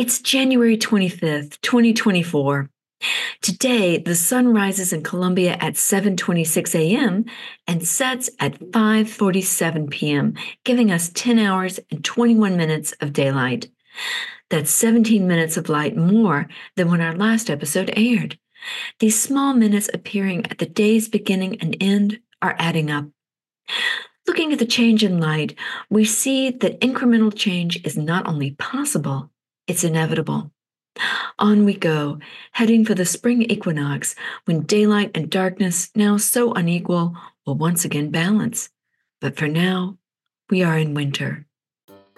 It's January 25th, 2024. Today, the sun rises in Columbia at 7:26 a.m. and sets at 5:47 p.m., giving us 10 hours and 21 minutes of daylight. That's 17 minutes of light more than when our last episode aired. These small minutes appearing at the day's beginning and end are adding up. Looking at the change in light, we see that incremental change is not only possible, it's inevitable. On we go, heading for the spring equinox when daylight and darkness, now so unequal, will once again balance. But for now, we are in winter.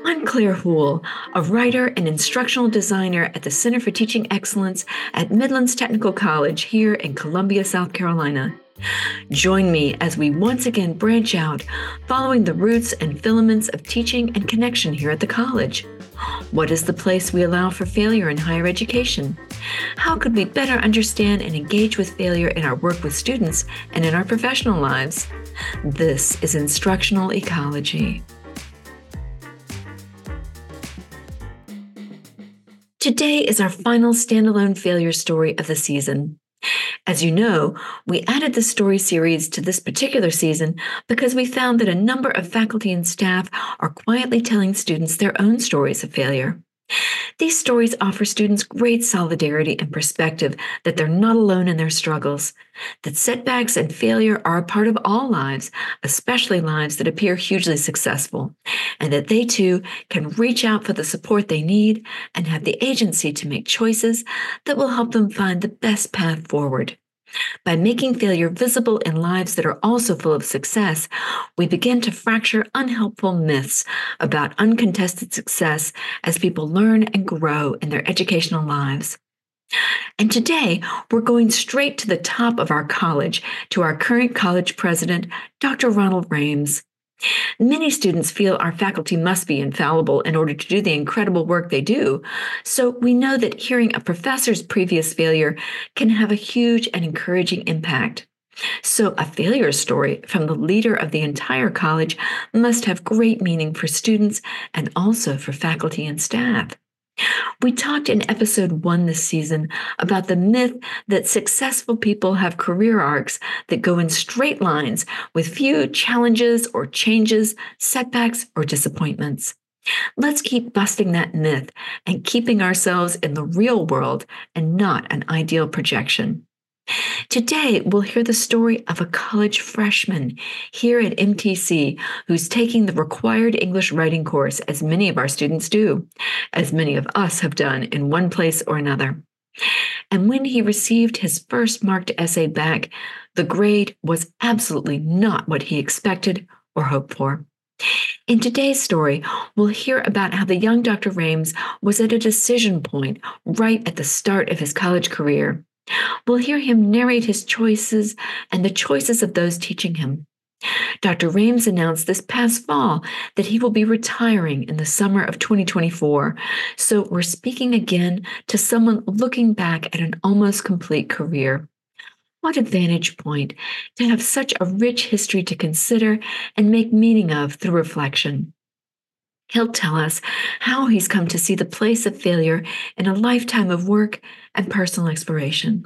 I'm Claire Houle, a writer and instructional designer at the Center for Teaching Excellence at Midlands Technical College here in Columbia, South Carolina. Join me as we once again branch out, following the roots and filaments of teaching and connection here at the college. What is the place we allow for failure in higher education? How could we better understand and engage with failure in our work with students and in our professional lives? This is instructional ecology. Today is our final standalone failure story of the season. As you know, we added the story series to this particular season because we found that a number of faculty and staff are quietly telling students their own stories of failure. These stories offer students great solidarity and perspective that they're not alone in their struggles, that setbacks and failure are a part of all lives, especially lives that appear hugely successful, and that they too can reach out for the support they need and have the agency to make choices that will help them find the best path forward. By making failure visible in lives that are also full of success, we begin to fracture unhelpful myths about uncontested success as people learn and grow in their educational lives. And today, we're going straight to the top of our college, to our current college president, Dr. Ronald Rhames. Many students feel our faculty must be infallible in order to do the incredible work they do. So we know that hearing a professor's previous failure can have a huge and encouraging impact. So, a failure story from the leader of the entire college must have great meaning for students and also for faculty and staff. We talked in episode one this season about the myth that successful people have career arcs that go in straight lines with few challenges or changes, setbacks, or disappointments. Let's keep busting that myth and keeping ourselves in the real world and not an ideal projection. Today, we'll hear the story of a college freshman here at MTC who's taking the required English writing course, as many of our students do, as many of us have done in one place or another. And when he received his first marked essay back, the grade was absolutely not what he expected or hoped for. In today's story, we'll hear about how the young Dr. Rhames was at a decision point right at the start of his college career. We'll hear him narrate his choices and the choices of those teaching him. Dr. Rhames announced this past fall that he will be retiring in the summer of 2024. So we're speaking again to someone looking back at an almost complete career. What a vantage point to have such a rich history to consider and make meaning of through reflection. He'll tell us how he's come to see the place of failure in a lifetime of work and personal exploration.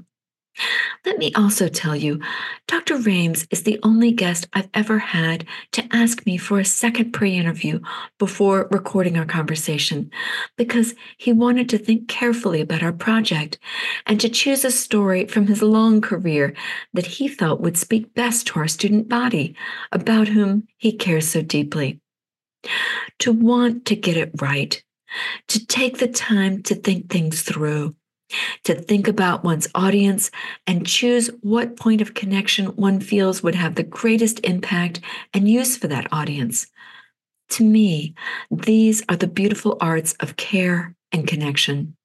Let me also tell you, Dr. Rhames is the only guest I've ever had to ask me for a second pre interview before recording our conversation because he wanted to think carefully about our project and to choose a story from his long career that he felt would speak best to our student body, about whom he cares so deeply to want to get it right, to take the time to think things through, to think about one's audience and choose what point of connection one feels would have the greatest impact and use for that audience. To me, these are the beautiful arts of care and connection.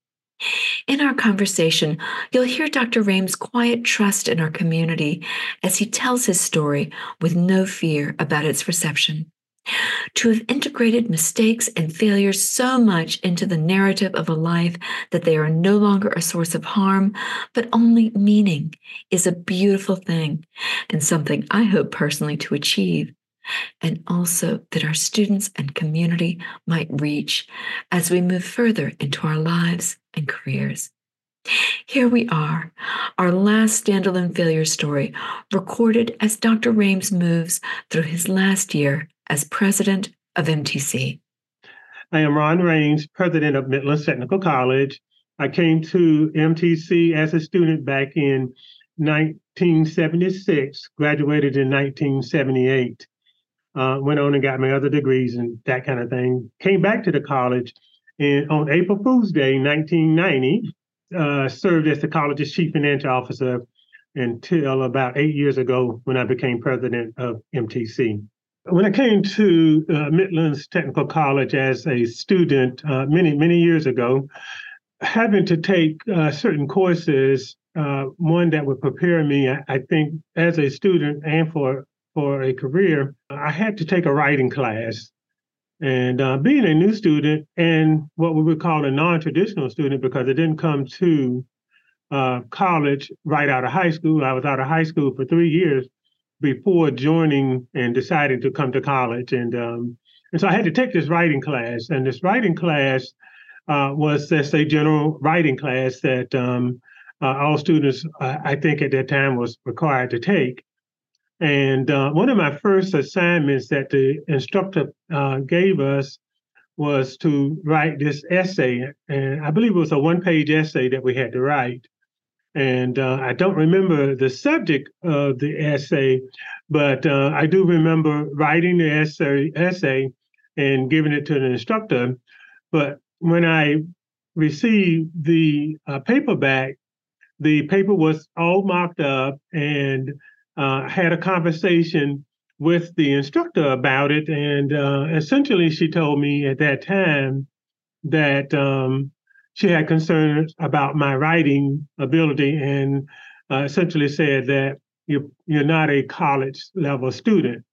In our conversation, you'll hear Dr. Rhames' quiet trust in our community as he tells his story with no fear about its reception. To have integrated mistakes and failures so much into the narrative of a life that they are no longer a source of harm, but only meaning is a beautiful thing and something I hope personally to achieve and also that our students and community might reach as we move further into our lives and careers. Here we are, our last standalone failure story, recorded as Dr. Rhames moves through his last year as president of MTC. I am Ron Rhames, president of Midlands Technical College. I came to MTC as a student back in 1976, graduated in 1978. Uh, went on and got my other degrees and that kind of thing. Came back to the college, and on April Fool's Day, 1990, uh, served as the college's chief financial officer until about eight years ago when I became president of MTC. When I came to uh, Midlands Technical College as a student uh, many, many years ago, having to take uh, certain courses, uh, one that would prepare me, I, I think, as a student and for for a career, I had to take a writing class. And uh, being a new student and what we would call a non traditional student, because I didn't come to uh, college right out of high school, I was out of high school for three years before joining and deciding to come to college. And, um, and so I had to take this writing class. And this writing class uh, was just a general writing class that um, uh, all students, I think at that time, was required to take. And uh, one of my first assignments that the instructor uh, gave us was to write this essay. And I believe it was a one page essay that we had to write. And uh, I don't remember the subject of the essay, but uh, I do remember writing the essay, essay and giving it to the instructor. But when I received the uh, paperback, the paper was all marked up and uh, had a conversation with the instructor about it, and uh, essentially she told me at that time that um, she had concerns about my writing ability, and uh, essentially said that you're you're not a college level student,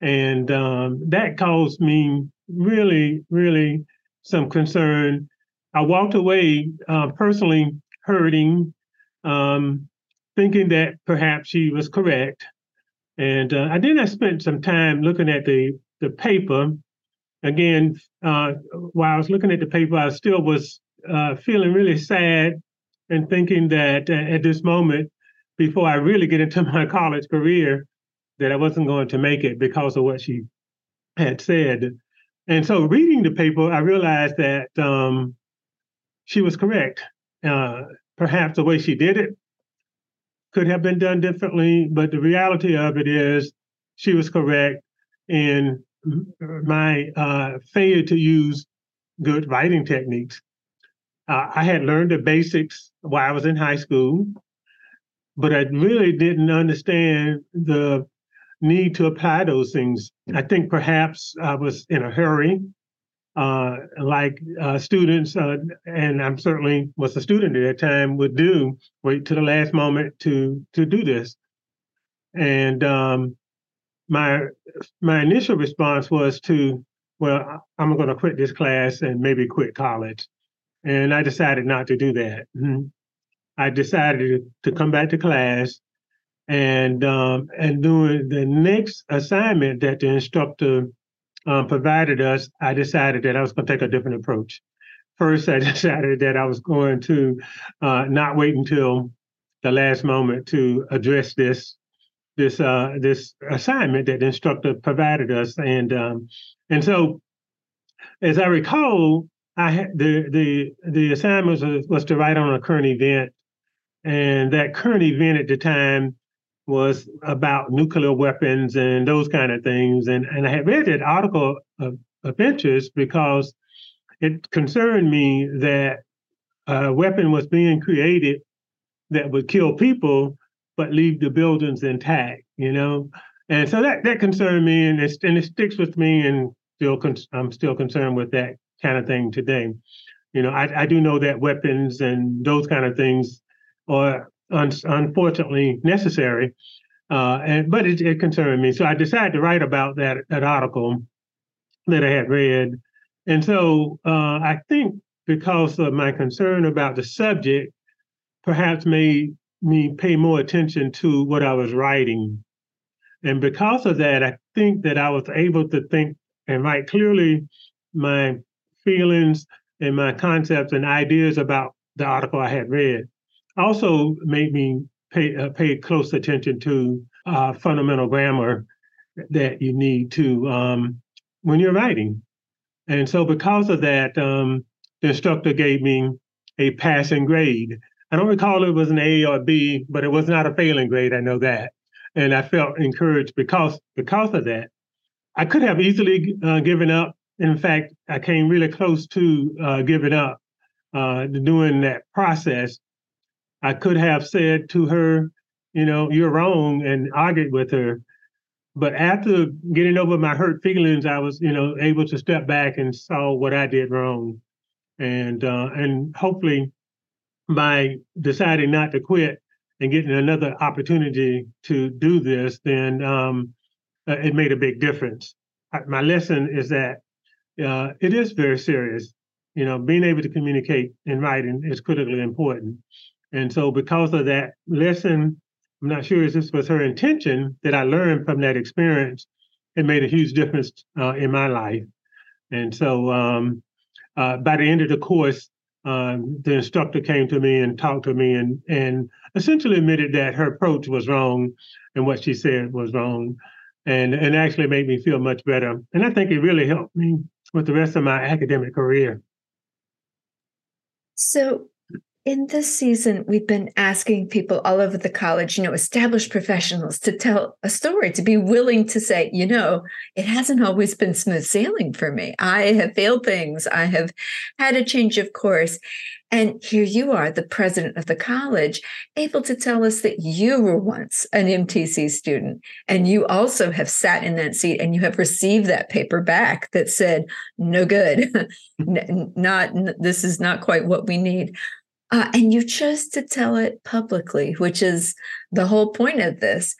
and um, that caused me really, really some concern. I walked away uh, personally hurting. Um, thinking that perhaps she was correct. And uh, I then I spent some time looking at the the paper. Again, uh, while I was looking at the paper, I still was uh, feeling really sad and thinking that uh, at this moment, before I really get into my college career, that I wasn't going to make it because of what she had said. And so, reading the paper, I realized that um, she was correct. Uh, perhaps the way she did it could have been done differently, but the reality of it is she was correct in my uh, failure to use good writing techniques. Uh, I had learned the basics while I was in high school, but I really didn't understand the need to apply those things. I think perhaps I was in a hurry uh, like uh, students, uh, and I'm certainly was a student at that time, would do wait to the last moment to to do this. And um, my my initial response was to, well, I'm going to quit this class and maybe quit college. And I decided not to do that. Mm-hmm. I decided to come back to class and um, and doing the next assignment that the instructor um, provided us, I decided that I was going to take a different approach. First, I decided that I was going to uh, not wait until the last moment to address this this uh, this assignment that the instructor provided us, and um, and so, as I recall, I had the the the assignment was, was to write on a current event, and that current event at the time was about nuclear weapons and those kind of things. And, and I had read that article of, of interest because it concerned me that a weapon was being created that would kill people but leave the buildings intact, you know? And so that, that concerned me and, it and it sticks with me and still con- I'm still concerned with that kind of thing today. You know, I, I do know that weapons and those kind of things are un- unfortunately necessary. Uh, and but it, it, concerned me, so I decided to write about that that article that I had read, and so uh, I think because of my concern about the subject, perhaps made me pay more attention to what I was writing. And because of that, I think that I was able to think and write clearly my feelings and my concepts and ideas about the article I had read. Also made me pay uh, pay close attention to uh, fundamental grammar that you need to um, when you're writing. And so, because of that, um, the instructor gave me a passing grade. I don't recall it was an A or a B, but it was not a failing grade. I know that, and I felt encouraged because because of that. I could have easily uh, given up. In fact, I came really close to uh, giving up uh, doing that process. I could have said to her, you know, you're wrong, and argued with her. But after getting over my hurt feelings, I was, you know, able to step back and saw what I did wrong, and uh, and hopefully, by deciding not to quit and getting another opportunity to do this, then um, uh, it made a big difference. My lesson is that uh, it is very serious. You know, being able to communicate in writing is critically important. And so, because of that lesson, I'm not sure if this was her intention that I learned from that experience. It made a huge difference uh, in my life. And so, um, uh, by the end of the course, um, the instructor came to me and talked to me and and essentially admitted that her approach was wrong and what she said was wrong, and and actually made me feel much better. And I think it really helped me with the rest of my academic career. So, in this season, we've been asking people all over the college, you know, established professionals to tell a story, to be willing to say, you know, it hasn't always been smooth sailing for me. I have failed things, I have had a change of course. And here you are, the president of the college, able to tell us that you were once an MTC student and you also have sat in that seat and you have received that paper back that said, no good, not, this is not quite what we need. Uh, and you chose to tell it publicly, which is the whole point of this.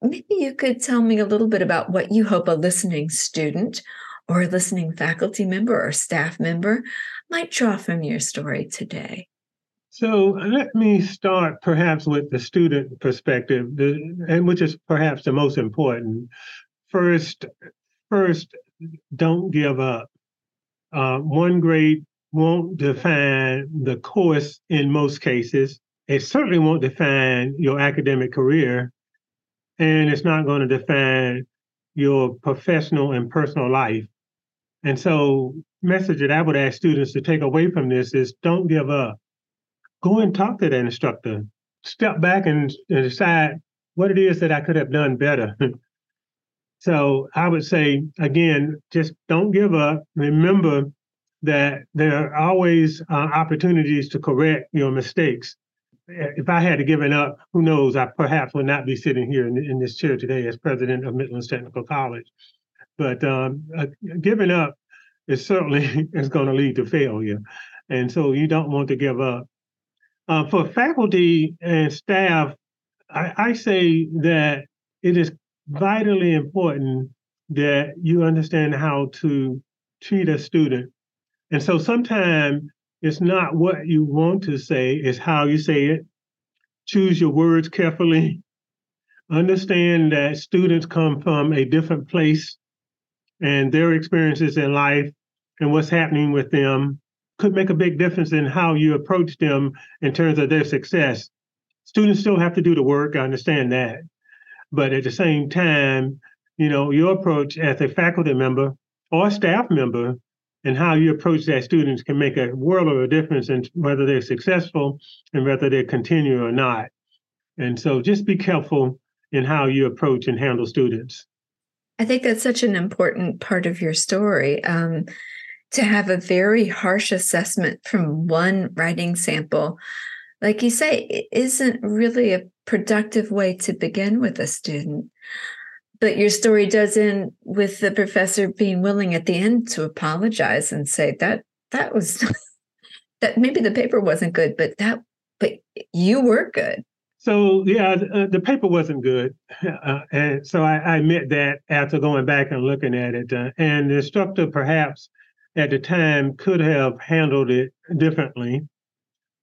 Maybe you could tell me a little bit about what you hope a listening student or a listening faculty member or staff member might draw from your story today. So let me start perhaps with the student perspective, and which is perhaps the most important. First, first, don't give up. Uh, one grade won't define the course in most cases. It certainly won't define your academic career, and it's not going to define your professional and personal life. And so, message that I would ask students to take away from this is don't give up. Go and talk to that instructor. Step back and, and decide what it is that I could have done better. so I would say again, just don't give up. Remember that there are always uh, opportunities to correct your mistakes. If I had given up, who knows, I perhaps would not be sitting here in, in this chair today as president of Midlands Technical College. But um, uh, giving up is certainly is going to lead to failure. And so you don't want to give up. Uh, for faculty and staff, I, I say that it is vitally important that you understand how to treat a student and so sometimes it's not what you want to say, it's how you say it. Choose your words carefully. Understand that students come from a different place and their experiences in life and what's happening with them could make a big difference in how you approach them in terms of their success. Students still have to do the work, I understand that. But at the same time, you know, your approach as a faculty member or staff member and how you approach that students can make a world of a difference in whether they're successful and whether they continue or not. And so just be careful in how you approach and handle students. I think that's such an important part of your story. Um, to have a very harsh assessment from one writing sample, like you say, it isn't really a productive way to begin with a student. But your story does end with the professor being willing at the end to apologize and say that that was that maybe the paper wasn't good, but that but you were good. So yeah, uh, the paper wasn't good, uh, and so I, I, admit that after going back and looking at it, uh, and the instructor perhaps at the time could have handled it differently.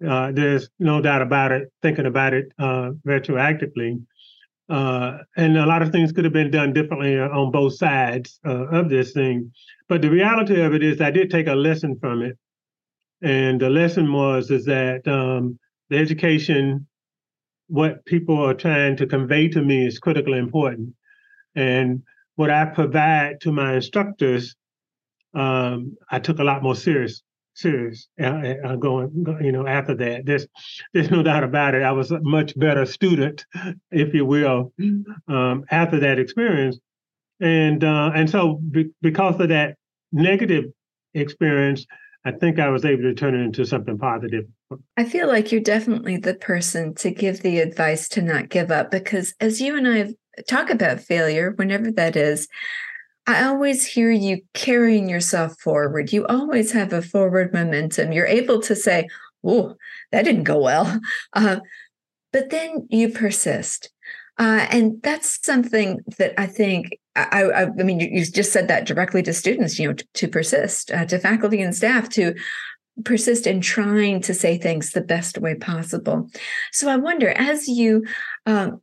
Uh, there's no doubt about it. Thinking about it uh, retroactively, Uh, and a lot of things could have been done differently on both sides uh, of this thing. But the reality of it is, I did take a lesson from it, and the lesson was is that um, the education, what people are trying to convey to me, is critically important, and what I provide to my instructors, um, I took a lot more serious serious uh, uh, going you know after that. There's there's no doubt about it. I was a much better student if you will um, after that experience. And uh, and so be, because of that negative experience i think i was able to turn it into something positive. I feel like you're definitely the person to give the advice to not give up because as you and i talk about failure whenever that is I always hear you carrying yourself forward. You always have a forward momentum. You're able to say, Oh, that didn't go well. Uh, but then you persist. Uh, and that's something that I think I, I, I mean, you, you, just said that directly to students, you know, to, to persist, uh, to faculty and staff, to persist in trying to say things the best way possible. So I wonder, as you um,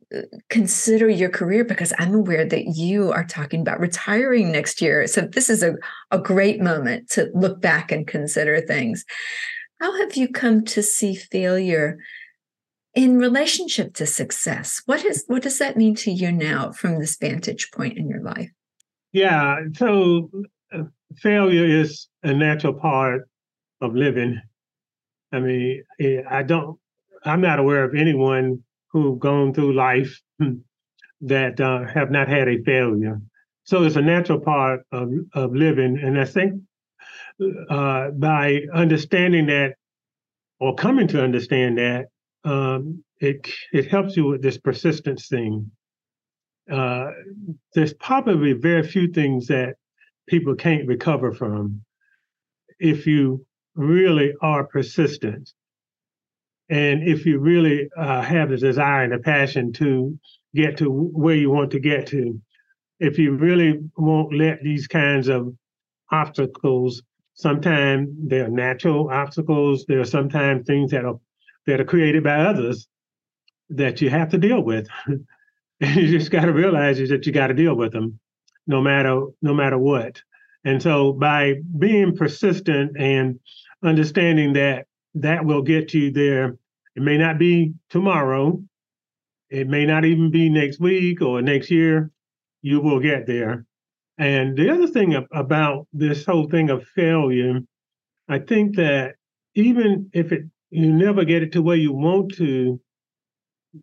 consider your career, because I'm aware that you are talking about retiring next year. So this is a, a great moment to look back and consider things. How have you come to see failure in relationship to success? What is what does that mean to you now from this vantage point in your life? Yeah, so uh, failure is a natural part of living. I mean, I don't, I'm not aware of anyone who've gone through life that uh, have not had a failure. So it's a natural part of, of living. And I think uh, by understanding that or coming to understand that, um, it, it helps you with this persistence thing. Uh, there's probably very few things that people can't recover from if you really are persistent, and if you really uh, have the desire and the passion to get to where you want to get to, if you really won't let these kinds of obstacles, sometimes they're natural obstacles, there are sometimes things that are that are created by others that you have to deal with. you just got to realize is that you got to deal with them, no matter no matter what. And so by being persistent and understanding that that will get you there. It may not be tomorrow. It may not even be next week or next year. You will get there. And the other thing about this whole thing of failure, I think that even if it you never get it to where you want to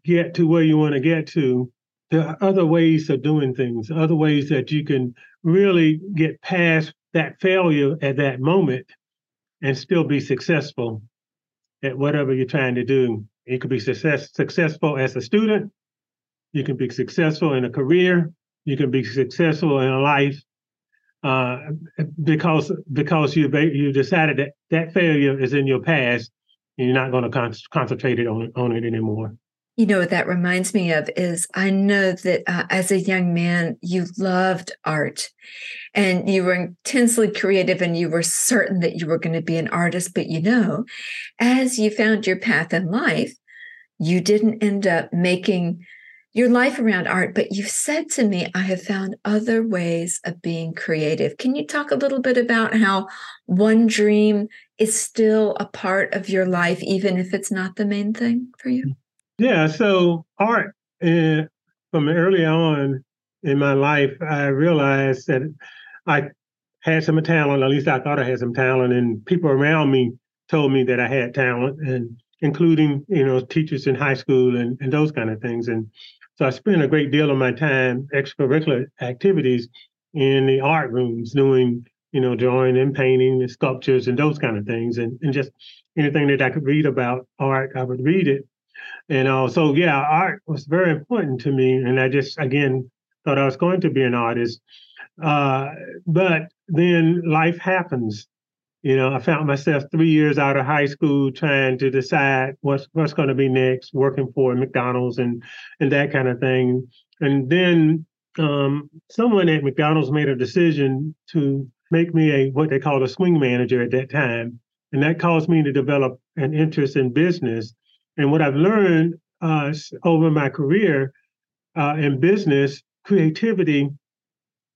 get to where you want to get to, there are other ways of doing things, other ways that you can really get past that failure at that moment and still be successful at whatever you're trying to do. You could be success, successful as a student. You can be successful in a career. You can be successful in a life uh, because because you you decided that that failure is in your past and you're not going to con- concentrate it on on it anymore. You know what that reminds me of is I know that uh, as a young man, you loved art and you were intensely creative and you were certain that you were going to be an artist. But you know, as you found your path in life, you didn't end up making your life around art, but you've said to me, I have found other ways of being creative. Can you talk a little bit about how one dream is still a part of your life, even if it's not the main thing for you? Yeah, so art uh, from early on in my life, I realized that I had some talent. At least I thought I had some talent, and people around me told me that I had talent, and including you know teachers in high school and, and those kind of things. And so I spent a great deal of my time extracurricular activities in the art rooms, doing you know drawing and painting and sculptures and those kind of things, and, and just anything that I could read about art, I would read it. And uh, so, yeah, art was very important to me. And I just, again, thought I was going to be an artist. Uh, but then life happens. You know, I found myself three years out of high school trying to decide what's what's going to be next, working for McDonald's and and that kind of thing. And then um, someone at McDonald's made a decision to make me a what they called a swing manager at that time, and that caused me to develop an interest in business and what I've learned uh, over my career, uh, in business, creativity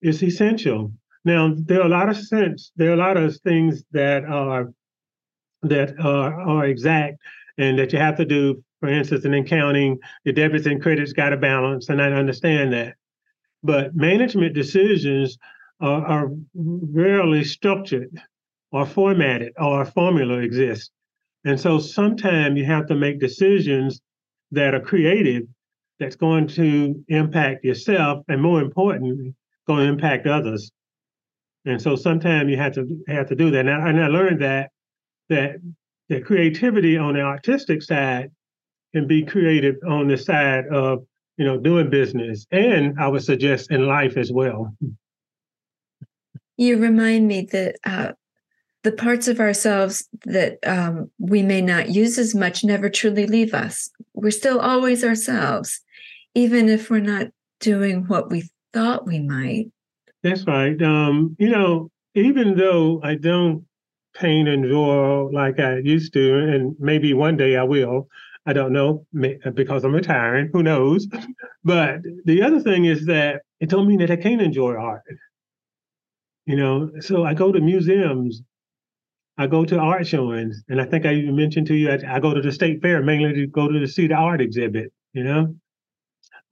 is essential. Now, there are a lot of sense, there are a lot of things that are that are, are exact and that you have to do. For instance, in accounting, the debits and credits got to balance, and I understand that. But management decisions are, are rarely structured or formatted or a formula exists. And so sometimes you have to make decisions that are creative that's going to impact yourself and more importantly, going to impact others. And so sometimes you have to have to do that. And I, and I learned that that that creativity on the artistic side can be creative on the side of you know doing business, and I would suggest in life as well. You remind me that uh, the parts of ourselves that um, we may not use as much never truly leave us. We're still always ourselves, even if we're not doing what we thought we might. That's right. Um, you know, even though I don't paint and draw like I used to, and maybe one day I will, I don't know because I'm retiring, who knows? But the other thing is that it don't mean that I can't enjoy art. You know, so I go to museums I go to art showings, and I think I even mentioned to you, I, I go to the state fair mainly to go to see the art exhibit. You know,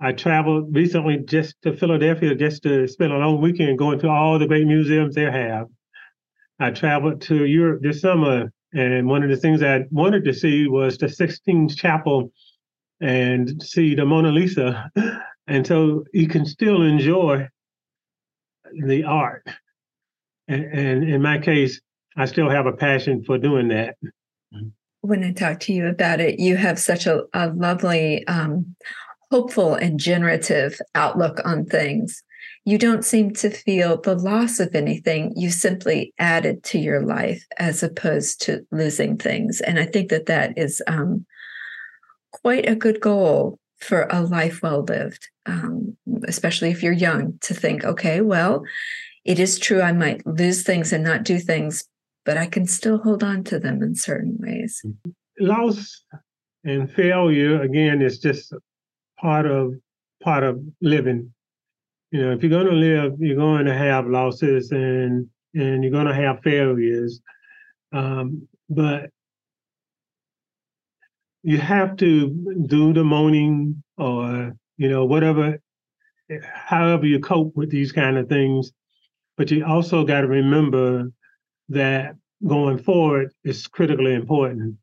I traveled recently just to Philadelphia just to spend a long weekend going to all the great museums they have. I traveled to Europe this summer, and one of the things I wanted to see was the Sistine Chapel and see the Mona Lisa. And so you can still enjoy the art. And, and in my case, I still have a passion for doing that. When I talk to you about it, you have such a, a lovely, um, hopeful, and generative outlook on things. You don't seem to feel the loss of anything. You simply added to your life as opposed to losing things. And I think that that is um, quite a good goal for a life well lived, um, especially if you're young, to think, okay, well, it is true I might lose things and not do things, but I can still hold on to them in certain ways. Loss and failure, again, is just part of part of living. You know, if you're going to live, you're going to have losses and and you're going to have failures. Um, but you have to do the moaning or you know whatever, however you cope with these kind of things. But you also got to remember that going forward is critically important.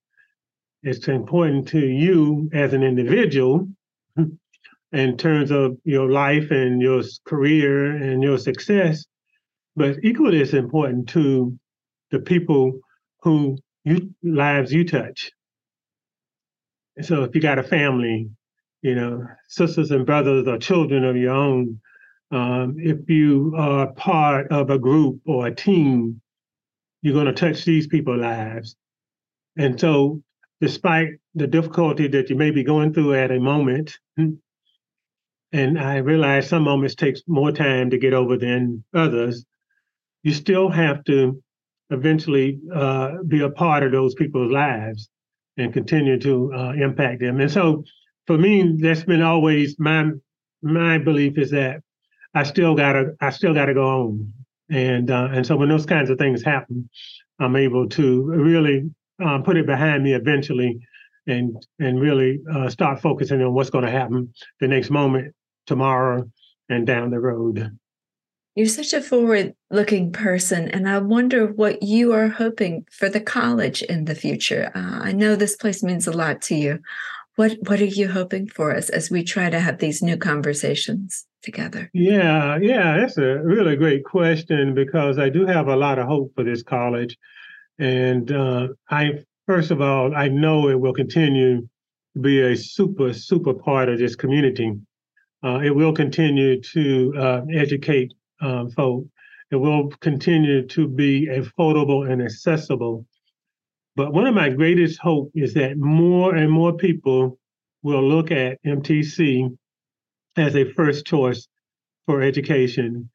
It's important to you as an individual in terms of your life and your career and your success, but equally as important to the people who you lives you touch. So if you got a family, you know, sisters and brothers or children of your own, um, if you are part of a group or a team you're going to touch these people's lives. And so, despite the difficulty that you may be going through at a moment, and I realize some moments takes more time to get over than others, you still have to eventually uh, be a part of those people's lives and continue to uh, impact them. And so, for me, that's been always my my belief is that I still gotta I still gotta go on and uh, and so when those kinds of things happen, I'm able to really um, put it behind me eventually, and and really uh, start focusing on what's going to happen the next moment, tomorrow, and down the road. You're such a forward-looking person, and I wonder what you are hoping for the college in the future. Uh, I know this place means a lot to you. What what are you hoping for us as we try to have these new conversations? together? Yeah, yeah, that's a really great question because I do have a lot of hope for this college. And uh, I, first of all, I know it will continue to be a super, super part of this community. Uh, it will continue to uh, educate um, folk. It will continue to be affordable and accessible. But one of my greatest hope is that more and more people will look at MTC as a first choice for education.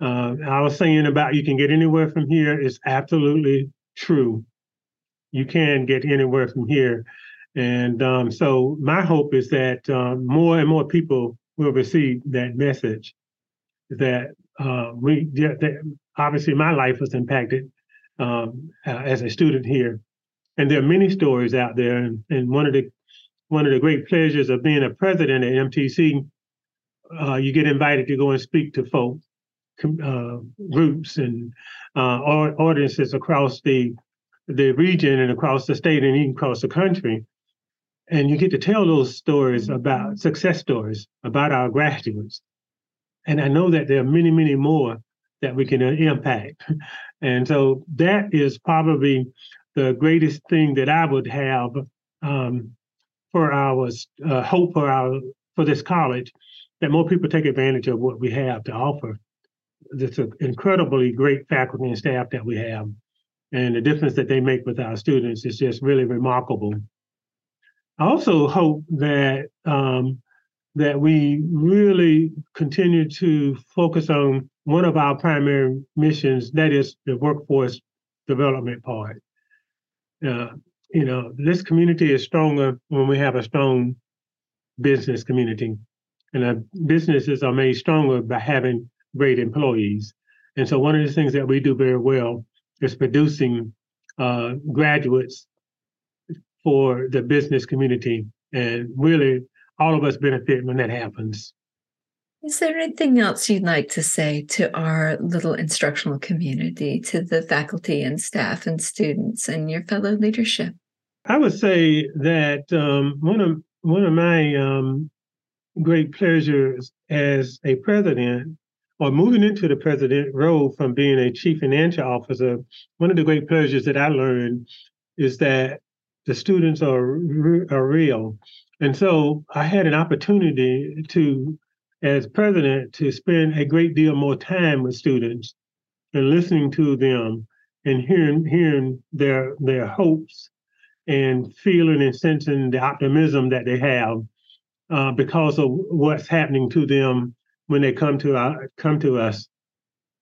Uh, I was saying about you can get anywhere from here is absolutely true. You can get anywhere from here. And um, so my hope is that um, more and more people will receive that message that uh, we that obviously my life was impacted um, uh, as a student here, and there are many stories out there. And, and, one of the one of the great pleasures of being a president at MTC, uh, you get invited to go and speak to folk uh, groups and uh, audiences across the the region and across the state and even across the country. And you get to tell those stories about success stories about our graduates. And I know that there are many, many more that we can uh, impact. And so that is probably the greatest thing that I would have um, for our uh, hope for our for this college that more people take advantage of what we have to offer. This incredibly great faculty and staff that we have, and the difference that they make with our students is just really remarkable. I also hope that um, that we really continue to focus on one of our primary missions, that is the workforce development part. Uh, you know, this community is stronger when we have a strong business community. And our businesses are made stronger by having great employees. And so one of the things that we do very well is producing uh, graduates for the business community. And really, all of us benefit when that happens. Is there anything else you'd like to say to our little instructional community, to the faculty and staff and students and your fellow leadership? I would say that um, one of one of my um, great pleasures as a president, or moving into the president role from being a chief financial officer, one of the great pleasures that I learned is that the students are are real, and so I had an opportunity to as president to spend a great deal more time with students and listening to them and hearing hearing their their hopes and feeling and sensing the optimism that they have uh, because of what's happening to them when they come to our, come to us.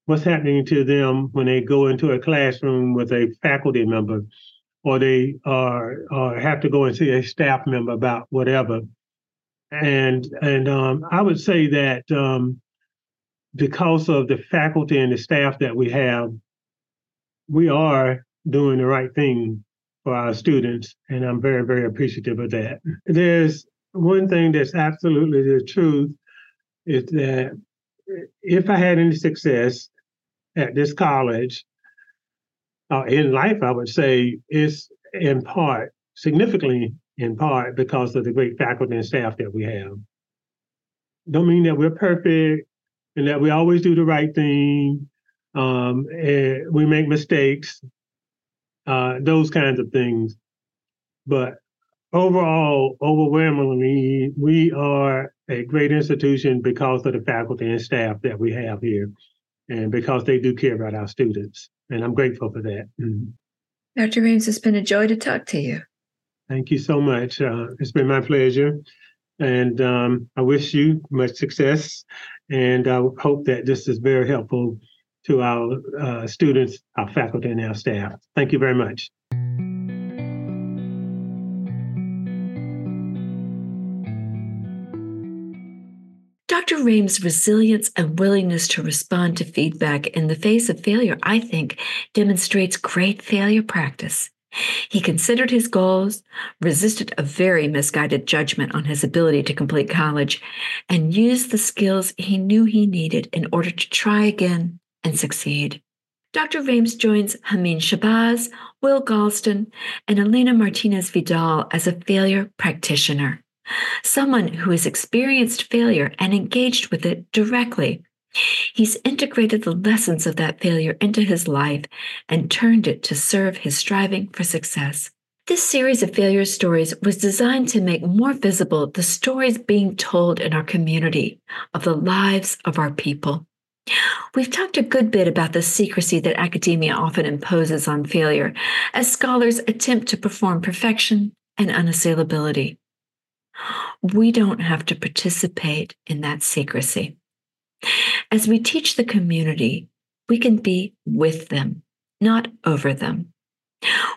What's happening to them when they go into a classroom with a faculty member, or they are or have to go and see a staff member about whatever and and um, I would say that um, because of the faculty and the staff that we have, we are doing the right thing for our students, and I'm very very appreciative of that. There's one thing that's absolutely the truth is that if I had any success at this college uh, in life, I would say it's in part significantly in part because of the great faculty and staff that we have. Don't mean that we're perfect and that we always do the right thing. Um, and we make mistakes, uh, those kinds of things. But overall, overwhelmingly, we are a great institution because of the faculty and staff that we have here and because they do care about our students. And I'm grateful for that. Mm-hmm. Dr. Rhames, it's been a joy to talk to you. Thank you so much. Uh, it's been my pleasure. And um, I wish you much success. And I hope that this is very helpful to our uh, students, our faculty, and our staff. Thank you very much. Dr. Rhames' resilience and willingness to respond to feedback in the face of failure, I think, demonstrates great failure practice. He considered his goals, resisted a very misguided judgment on his ability to complete college, and used the skills he knew he needed in order to try again and succeed. Dr. Rhames joins Hameen Shabazz, Will Galston, and Elena Martinez Vidal as a failure practitioner, someone who has experienced failure and engaged with it directly He's integrated the lessons of that failure into his life and turned it to serve his striving for success. This series of failure stories was designed to make more visible the stories being told in our community of the lives of our people. We've talked a good bit about the secrecy that academia often imposes on failure as scholars attempt to perform perfection and unassailability. We don't have to participate in that secrecy. As we teach the community, we can be with them, not over them.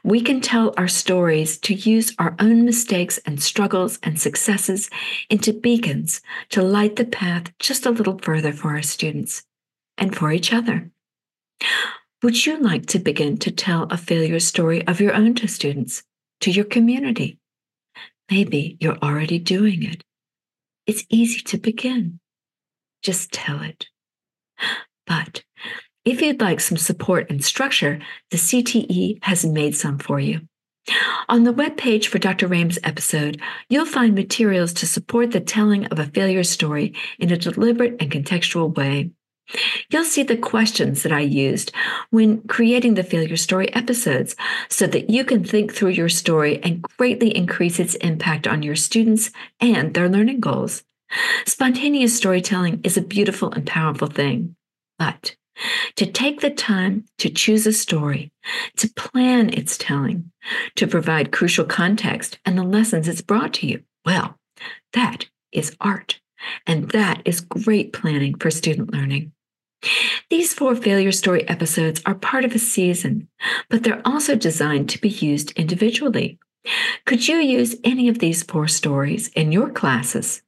We can tell our stories to use our own mistakes and struggles and successes into beacons to light the path just a little further for our students and for each other. Would you like to begin to tell a failure story of your own to students, to your community? Maybe you're already doing it. It's easy to begin. Just tell it. But if you'd like some support and structure, the CTE has made some for you. On the webpage for Dr. Rhames' episode, you'll find materials to support the telling of a failure story in a deliberate and contextual way. You'll see the questions that I used when creating the failure story episodes so that you can think through your story and greatly increase its impact on your students and their learning goals. Spontaneous storytelling is a beautiful and powerful thing, but to take the time to choose a story, to plan its telling, to provide crucial context and the lessons it's brought to you. Well, that is art. And that is great planning for student learning. These four failure story episodes are part of a season, but they're also designed to be used individually. Could you use any of these four stories in your classes?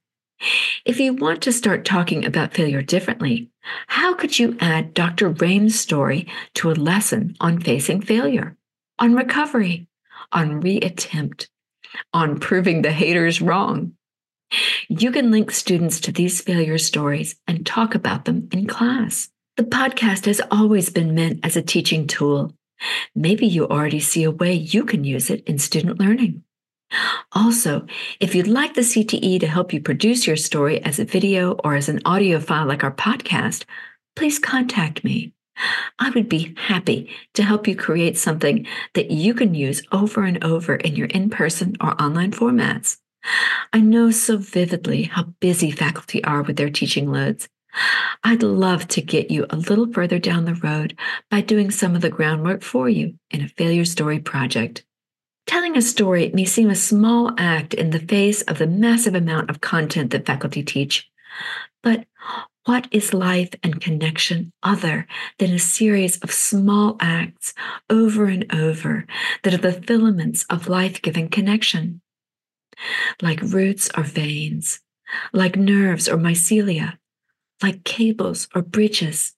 If you want to start talking about failure differently, how could you add Dr. Rhames' story to a lesson on facing failure, on recovery, on reattempt, on proving the haters wrong? You can link students to these failure stories and talk about them in class. The podcast has always been meant as a teaching tool. Maybe you already see a way you can use it in student learning. Also, if you'd like the CTE to help you produce your story as a video or as an audio file like our podcast, please contact me. I would be happy to help you create something that you can use over and over in your in person or online formats. I know so vividly how busy faculty are with their teaching loads. I'd love to get you a little further down the road by doing some of the groundwork for you in a failure story project. Telling a story may seem a small act in the face of the massive amount of content that faculty teach. But what is life and connection other than a series of small acts over and over that are the filaments of life giving connection? Like roots or veins, like nerves or mycelia, like cables or bridges,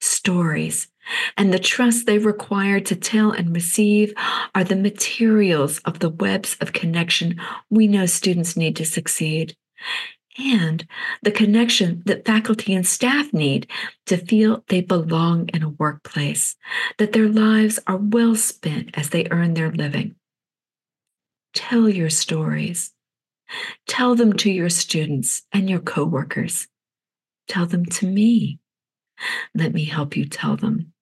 stories and the trust they require to tell and receive are the materials of the webs of connection we know students need to succeed. And the connection that faculty and staff need to feel they belong in a workplace, that their lives are well spent as they earn their living. Tell your stories. Tell them to your students and your coworkers. Tell them to me. Let me help you tell them.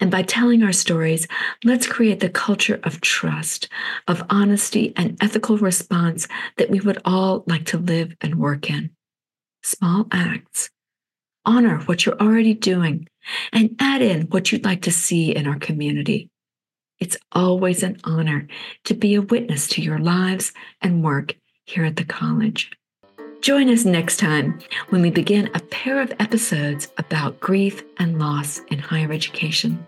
And by telling our stories, let's create the culture of trust, of honesty, and ethical response that we would all like to live and work in. Small acts. Honor what you're already doing and add in what you'd like to see in our community. It's always an honor to be a witness to your lives and work here at the college. Join us next time when we begin a pair of episodes about grief and loss in higher education.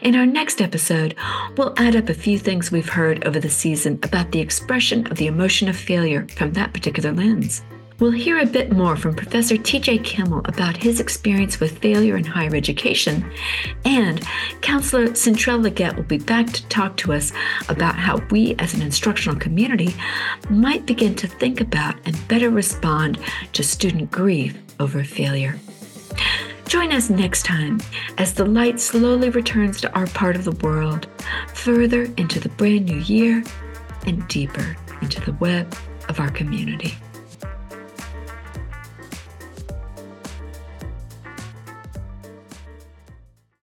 In our next episode, we'll add up a few things we've heard over the season about the expression of the emotion of failure from that particular lens. We'll hear a bit more from Professor TJ Kimmel about his experience with failure in higher education, and Counselor Centrell Leggett will be back to talk to us about how we as an instructional community might begin to think about and better respond to student grief over failure. Join us next time as the light slowly returns to our part of the world, further into the brand new year and deeper into the web of our community.